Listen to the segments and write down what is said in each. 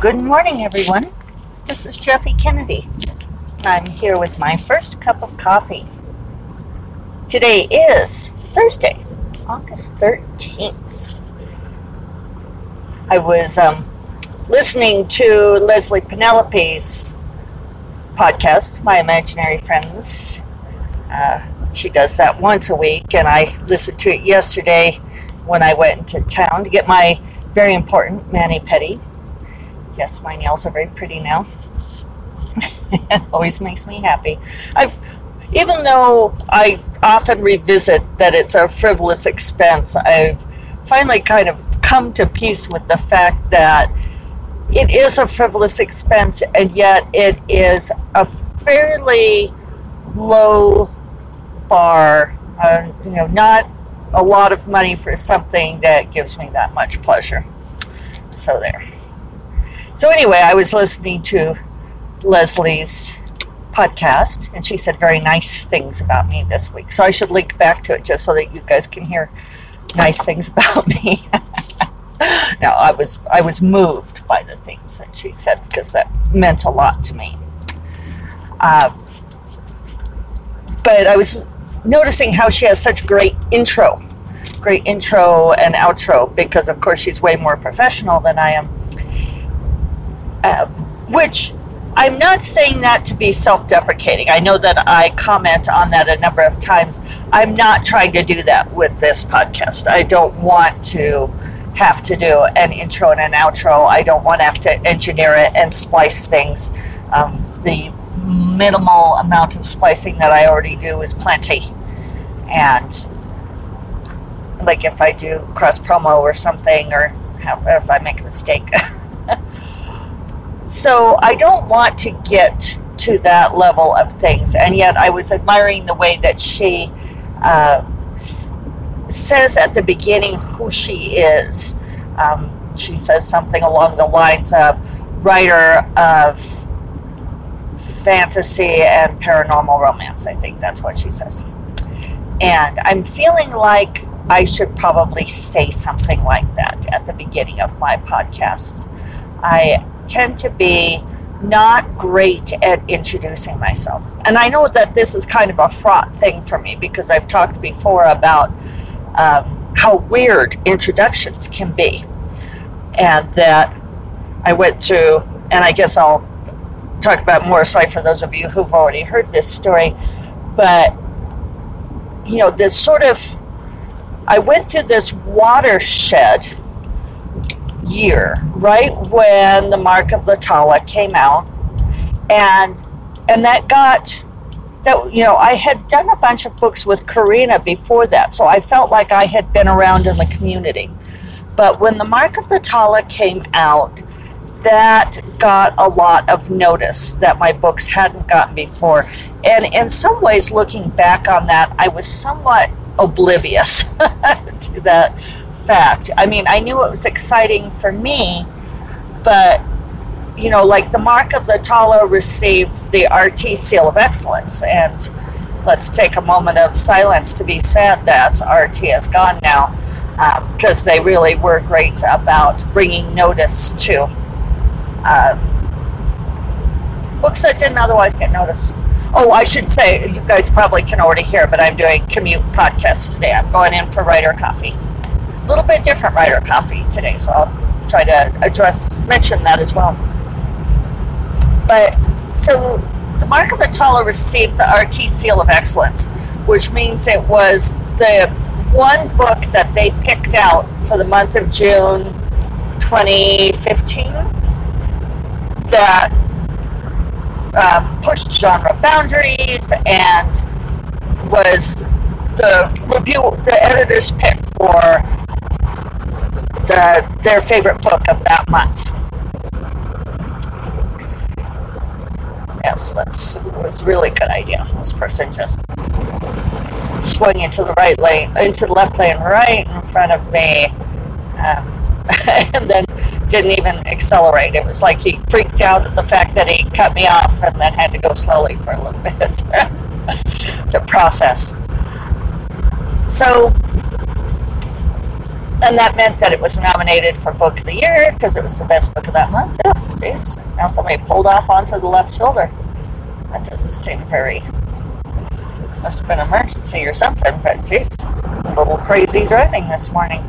Good morning, everyone. This is Jeffe Kennedy. I'm here with my first cup of coffee. Today is Thursday, August 13th. I was um, listening to Leslie Penelope's podcast, My Imaginary Friends. Uh, she does that once a week, and I listened to it yesterday when I went into town to get my very important mani pedi. Yes, my nails are very pretty now. it always makes me happy. I've even though I often revisit that it's a frivolous expense, I've finally kind of come to peace with the fact that it is a frivolous expense and yet it is a fairly low bar, uh, you know, not a lot of money for something that gives me that much pleasure. So there. So anyway, I was listening to Leslie's podcast, and she said very nice things about me this week. So I should link back to it just so that you guys can hear nice things about me. now I was I was moved by the things that she said because that meant a lot to me. Uh, but I was noticing how she has such great intro, great intro and outro because of course she's way more professional than I am. Uh, which I'm not saying that to be self deprecating. I know that I comment on that a number of times. I'm not trying to do that with this podcast. I don't want to have to do an intro and an outro. I don't want to have to engineer it and splice things. Um, the minimal amount of splicing that I already do is plenty. And like if I do cross promo or something, or if I make a mistake. so I don't want to get to that level of things. And yet I was admiring the way that she uh, s- says at the beginning who she is. Um, she says something along the lines of writer of fantasy and paranormal romance. I think that's what she says. And I'm feeling like I should probably say something like that at the beginning of my podcasts. I tend to be not great at introducing myself. And I know that this is kind of a fraught thing for me because I've talked before about um, how weird introductions can be. And that I went through, and I guess I'll talk about more sorry for those of you who've already heard this story. But, you know, this sort of, I went through this watershed year, right when the Mark of the Tala came out, and and that got that you know I had done a bunch of books with Carina before that, so I felt like I had been around in the community. But when the Mark of the Tala came out, that got a lot of notice that my books hadn't gotten before. And in some ways, looking back on that, I was somewhat oblivious to that fact. I mean, I knew it was exciting for me, but you know, like the Mark of the Tala received the RT Seal of Excellence, and let's take a moment of silence to be sad that RT is gone now, because um, they really were great about bringing notice to uh, books that didn't otherwise get noticed. Oh, I should say, you guys probably can already hear, but I'm doing commute podcasts today. I'm going in for writer coffee. Little bit different writer coffee today, so I'll try to address, mention that as well. But so the Mark of the Tala received the RT Seal of Excellence, which means it was the one book that they picked out for the month of June 2015 that uh, pushed genre boundaries and was the review, the editor's pick for the, their favorite book of that month. Yes, that was a really good idea. This person just swung into the right lane, into the left lane, right in front of me, um, and then didn't even accelerate. It was like he freaked out at the fact that he cut me off and then had to go slowly for a little bit to process. So and that meant that it was nominated for Book of the Year because it was the best book of that month. Yeah, jeez. Now somebody pulled off onto the left shoulder. That doesn't seem very. Must have been an emergency or something, but jeez, a little crazy driving this morning.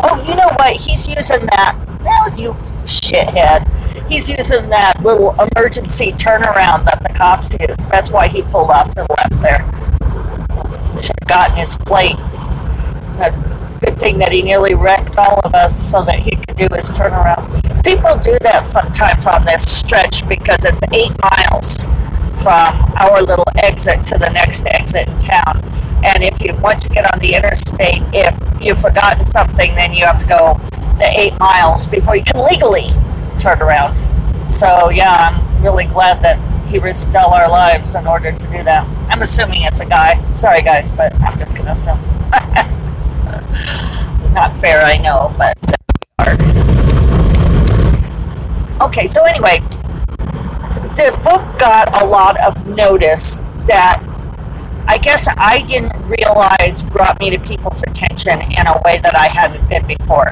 Oh, you know what? He's using that. Oh, you shithead. He's using that little emergency turnaround that the cops use. That's why he pulled off to the left there. Should have gotten his plate. A good thing that he nearly wrecked all of us so that he could do his turnaround. People do that sometimes on this stretch because it's eight miles from our little exit to the next exit in town. And if you once you get on the interstate, if you've forgotten something, then you have to go the eight miles before you can legally turn around. So yeah, I'm really glad that he risked all our lives in order to do that. I'm assuming it's a guy. Sorry guys, but I'm just gonna assume. Not fair, I know, but Okay, so anyway, the book got a lot of notice that I guess I didn't realize brought me to people's attention in a way that I hadn't been before.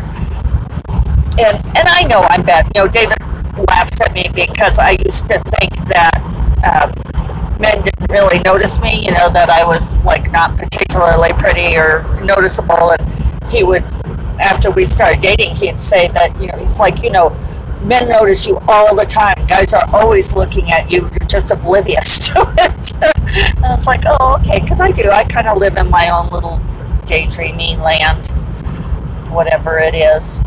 And and I know I'm bad. You know, David laughs at me because I used to think that um, men didn't really notice me. You know, that I was like not particularly pretty or noticeable, and he would. After we started dating, he'd say that you know he's like you know men notice you all the time. Guys are always looking at you. You're just oblivious to it. and it's like, oh, okay, because I do. I kind of live in my own little daydreaming land, whatever it is.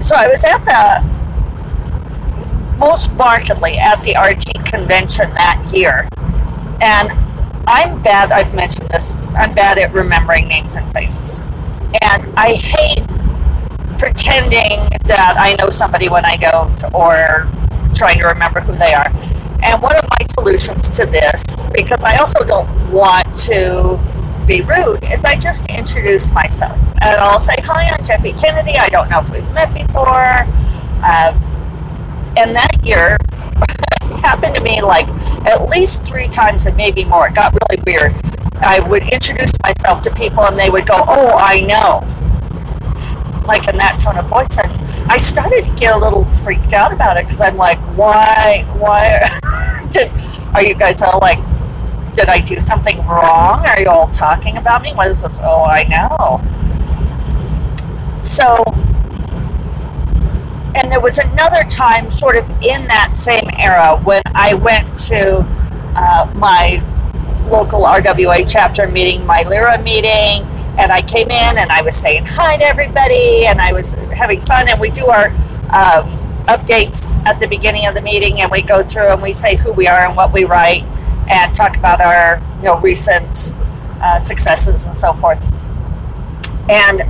So I was at the most markedly at the RT convention that year, and I'm bad. I've mentioned this. I'm bad at remembering names and faces, and I hate pretending that I know somebody when I don't or trying to remember who they are. And one of my solutions to this, because I also don't want to be rude, is I just introduce myself. And I'll say, Hi, I'm Jeffe Kennedy. I don't know if we've met before. Uh, and that year happened to me like at least three times and maybe more. It got really weird. I would introduce myself to people and they would go, Oh, I know. Like in that tone of voice. And i started to get a little freaked out about it because i'm like why why did are you guys all like did i do something wrong? Are you all talking about me? What is this? Oh i know. So and there was another time sort of in that same era when i went to uh, my local rwa chapter meeting my lyra meeting and I came in and I was saying hi to everybody and I was having fun. And we do our um, updates at the beginning of the meeting and we go through and we say who we are and what we write and talk about our you know recent uh, successes and so forth. And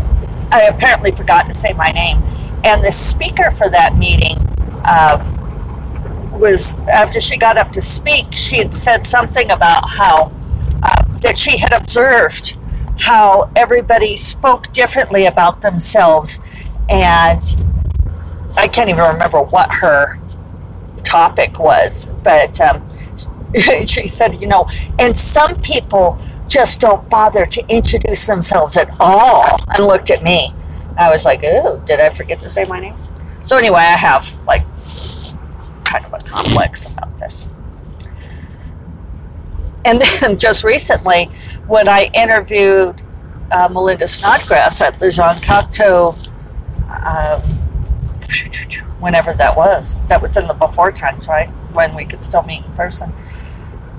I apparently forgot to say my name. And the speaker for that meeting um, was after she got up to speak, she had said something about how uh, that she had observed how everybody spoke differently about themselves. And I can't even remember what her topic was, but um, she said, you know, and some people just don't bother to introduce themselves at all and looked at me. I was like, oh, did I forget to say my name? So, anyway, I have like kind of a complex about this. And then just recently, when I interviewed uh, Melinda Snodgrass at the Jean Cocteau, um, whenever that was, that was in the before times, right? When we could still meet in person.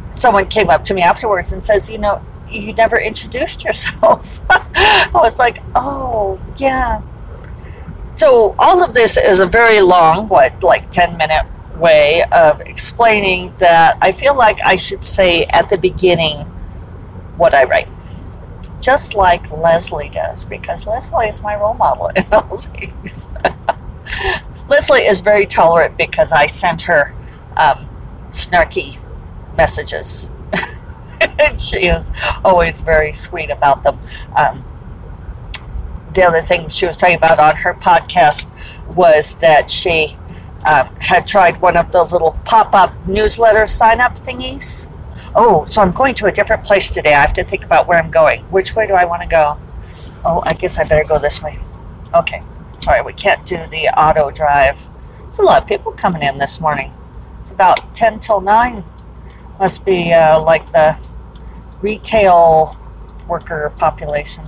Someone came up to me afterwards and says, You know, you never introduced yourself. I was like, Oh, yeah. So, all of this is a very long, what, like 10 minute way of explaining that I feel like I should say at the beginning what I write. Just like Leslie does, because Leslie is my role model in all things. Leslie is very tolerant because I sent her um, snarky messages. And she is always very sweet about them. Um, the other thing she was talking about on her podcast was that she um, had tried one of those little pop up newsletter sign up thingies. Oh, so I'm going to a different place today. I have to think about where I'm going. Which way do I want to go? Oh, I guess I better go this way. Okay. Sorry, we can't do the auto drive. There's a lot of people coming in this morning. It's about 10 till 9. Must be uh, like the retail worker population.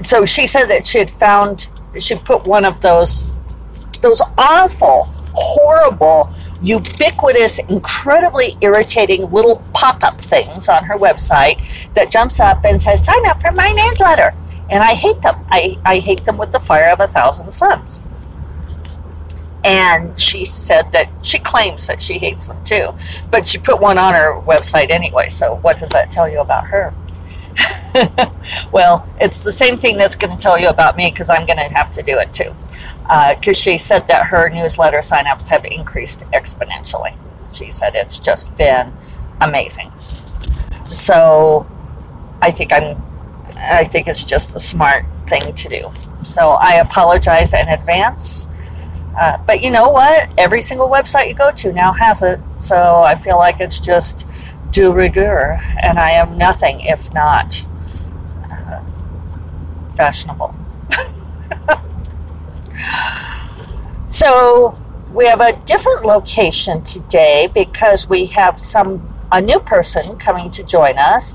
So she said that she had found, she put one of those, those awful, horrible, ubiquitous, incredibly irritating little pop up things on her website that jumps up and says, sign up for my newsletter. And I hate them. I, I hate them with the fire of a thousand suns. And she said that she claims that she hates them too, but she put one on her website anyway. So, what does that tell you about her? well, it's the same thing that's going to tell you about me because I'm going to have to do it too. Because uh, she said that her newsletter signups have increased exponentially. She said it's just been amazing. So, I think I'm. I think it's just a smart thing to do. So I apologize in advance uh, but you know what? Every single website you go to now has it. So I feel like it's just de rigueur, and I am nothing if not uh, fashionable. so we have a different location today because we have some a new person coming to join us.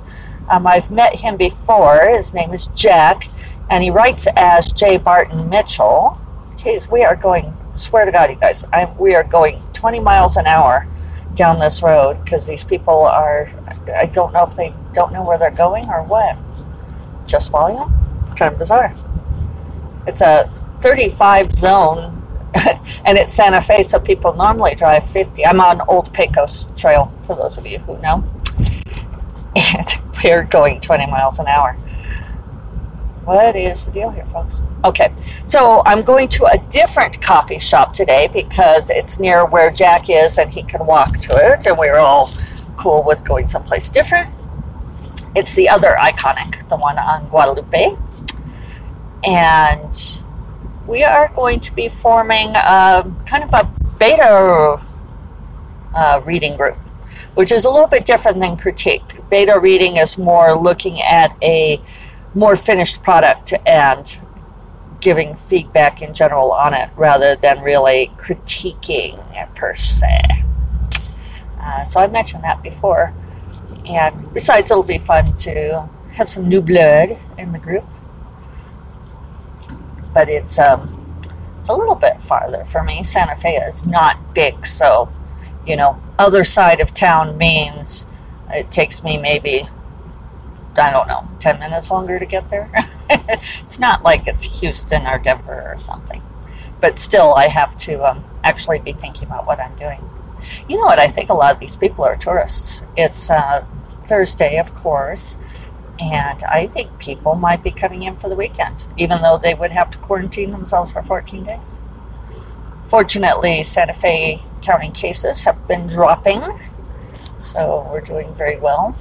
Um, I've met him before. His name is Jack, and he writes as J. Barton Mitchell. Jeez, we are going swear to God, you guys, I'm, we are going 20 miles an hour down this road because these people are, I don't know if they don't know where they're going or what. Just volume? Kind of bizarre. It's a 35 zone and it's Santa Fe, so people normally drive 50. I'm on Old Pecos Trail, for those of you who know. And we're going 20 miles an hour. What is the deal here, folks? Okay, so I'm going to a different coffee shop today because it's near where Jack is and he can walk to it, and we're all cool with going someplace different. It's the other Iconik, the one on Guadalupe. And we are going to be forming a, kind of a beta uh, reading group, which is a little bit different than critique. Beta reading is more looking at a more finished product and giving feedback in general on it rather than really critiquing it per se. Uh, so I mentioned that before. And besides, it'll be fun to have some new blood in the group. But it's um, it's a little bit farther for me. Santa Fe is not big, so you know, other side of town means it takes me maybe I don't know, 10 minutes longer to get there. it's not like it's Houston or Denver or something. But still, I have to um, actually be thinking about what I'm doing. You know what? I think a lot of these people are tourists. It's uh, Thursday, of course, and I think people might be coming in for the weekend, even though they would have to quarantine themselves for 14 days. Fortunately, Santa Fe County cases have been dropping, so we're doing very well.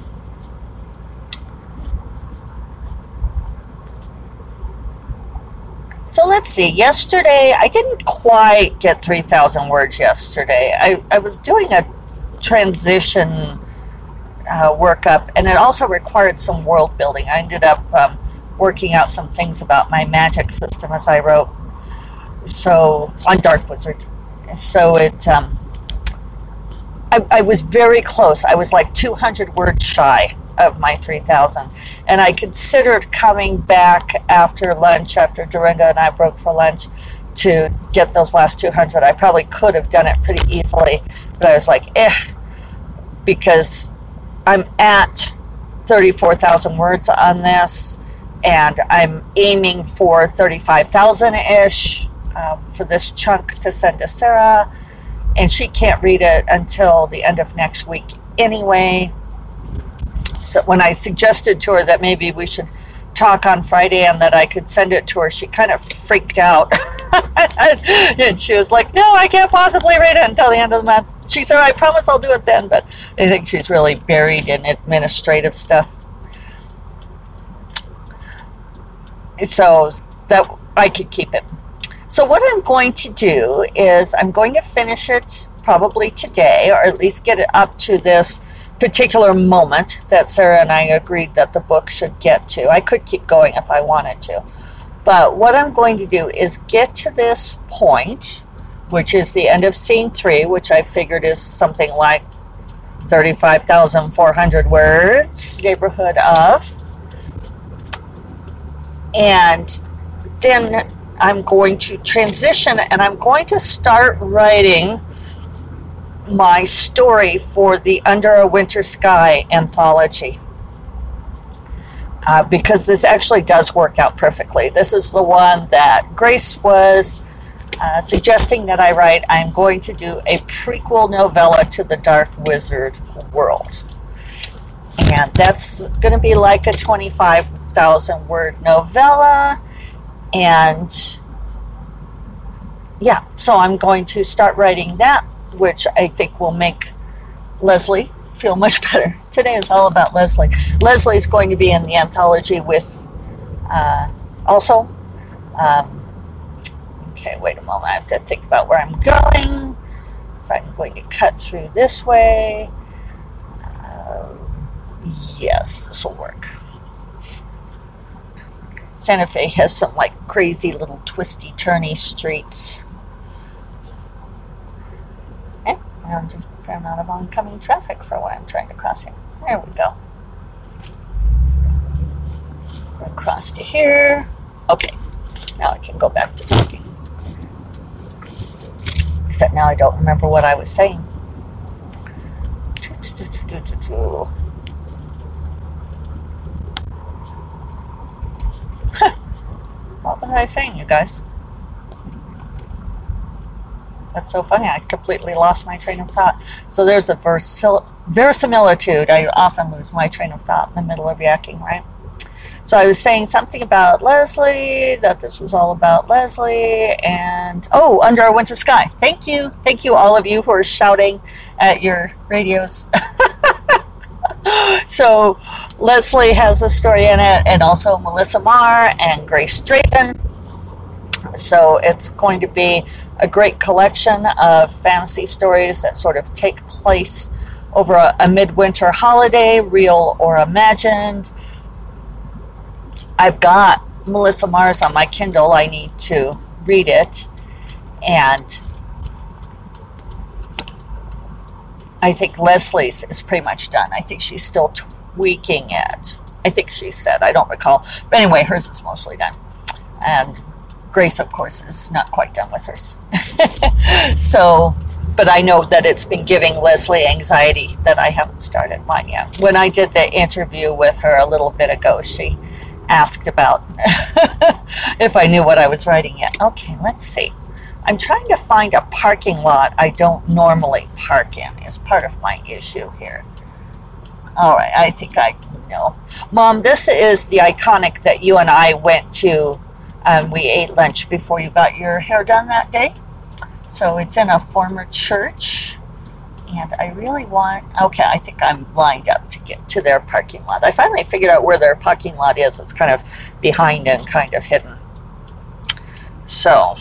So let's see. Yesterday, I didn't quite get 3,000 words yesterday. I, I was doing a transition uh, workup, and it also required some world building. I ended up um, working out some things about my magic system as I wrote. So, on Dark Wizard. So it, um, I, I was very close. I was like 200 words shy of my 3000 and i considered coming back after lunch after darynda and i broke for lunch to get those last 200 i probably could have done it pretty easily but i was like eh because i'm at 34000 words on this and i'm aiming for 35000-ish um, for this chunk to send to sarah and she can't read it until the end of next week anyway so when I suggested to her that maybe we should talk on Friday and that I could send it to her, she kind of freaked out. and she was like, No, I can't possibly read it until the end of the month. She said, I promise I'll do it then, but I think she's really buried in administrative stuff. So that I could keep it. So what I'm going to do is I'm going to finish it probably today, or at least get it up to this particular moment that Sarah and I agreed that the book should get to. I could keep going if I wanted to. But what I'm going to do is get to this point, which is the end of scene three, which I figured is something like 35,400 words, neighborhood of. And then I'm going to transition and I'm going to start writing my story for the Under a Winter Sky anthology. Uh, because this actually does work out perfectly. This is the one that Grace was uh, suggesting that I write. I'm going to do a prequel novella to the Dark Wizard world. And that's going to be like a 25,000 word novella. And yeah, so I'm going to start writing that, which I think will make Leslie feel much better. Today is all about Leslie. Leslie is going to be in the anthology with uh, also. Um, okay, wait a moment. I have to think about where I'm going. If I'm going to cut through this way. Uh, yes, this will work. Santa Fe has some like crazy little twisty turny streets. A fair amount of oncoming traffic for what I'm trying to cross here. There we go. Across to here. Okay, now I can go back to talking. Except now I don't remember what I was saying. What was I saying, you guys? That's so funny. I completely lost my train of thought. So there's a versil- verisimilitude. I often lose my train of thought in the middle of yakking, right? So I was saying something about Leslie, that this was all about Leslie, and oh, Under a Winter Sky. Thank you. Thank you, all of you who are shouting at your radios. so Leslie has a story in it, and also Melissa Marr and Grace Draven. So it's going to be a great collection of fantasy stories that sort of take place over a, a midwinter holiday, real or imagined. I've got Melissa Marr's on my Kindle. I need to read it. And I think Leslie's is pretty much done. I think she's still tweaking it. I think she said, I don't recall. But anyway, hers is mostly done. And Grace, of course, is not quite done with hers. so, but I know that it's been giving Leslie anxiety that I haven't started mine yet. When I did the interview with her a little bit ago, she asked about if I knew what I was writing yet. Okay, let's see. I'm trying to find a parking lot I don't normally park in, is part of my issue here. All right, I think I know. Mom, this is the Iconik that you and I went to um, we ate lunch before you got your hair done that day. So it's in a former church. And I really want, okay, I think I'm lined up to get to their parking lot. I finally figured out where their parking lot is. It's kind of behind and kind of hidden. So,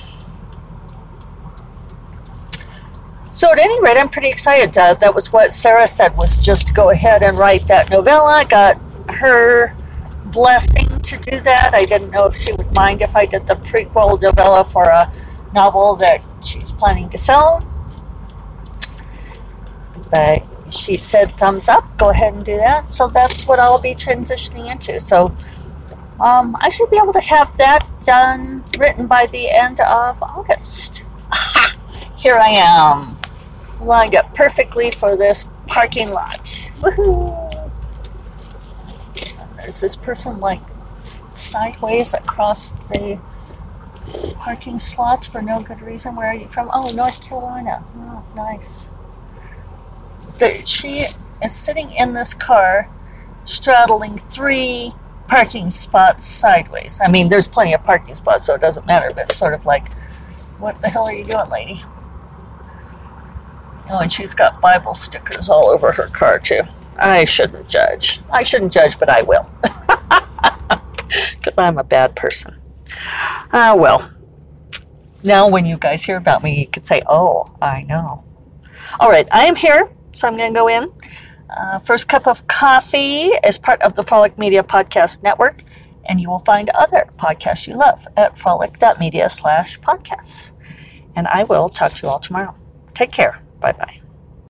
so at any rate, I'm pretty excited. Uh, that was what Sarah said was just go ahead and write that novella. Got her blessing to do that. I didn't know if she would mind if I did the prequel novella for a novel that she's planning to sell. But she said thumbs up, go ahead and do that. So that's what I'll be transitioning into. So um, I should be able to have that done, written by the end of August. Aha! Here I am, lined up perfectly for this parking lot. Woohoo! Is this person like sideways across the parking slots for no good reason? Where are you from? Oh, North Carolina. Oh, nice. The, she is sitting in this car, straddling three parking spots sideways. I mean, there's plenty of parking spots, so it doesn't matter, but it's sort of like, what the hell are you doing, lady? Oh, and she's got Bible stickers all over her car, too. I shouldn't judge. I shouldn't judge, but I will. Because I'm a bad person. Ah, uh, well. Now, when you guys hear about me, you could say, oh, I know. All right, I am here, so I'm going to go in. Uh, first cup of coffee is part of the Frolic Media Podcast Network, and you will find other podcasts you love at frolic.media slash podcasts. And I will talk to you all tomorrow. Take care. Bye bye.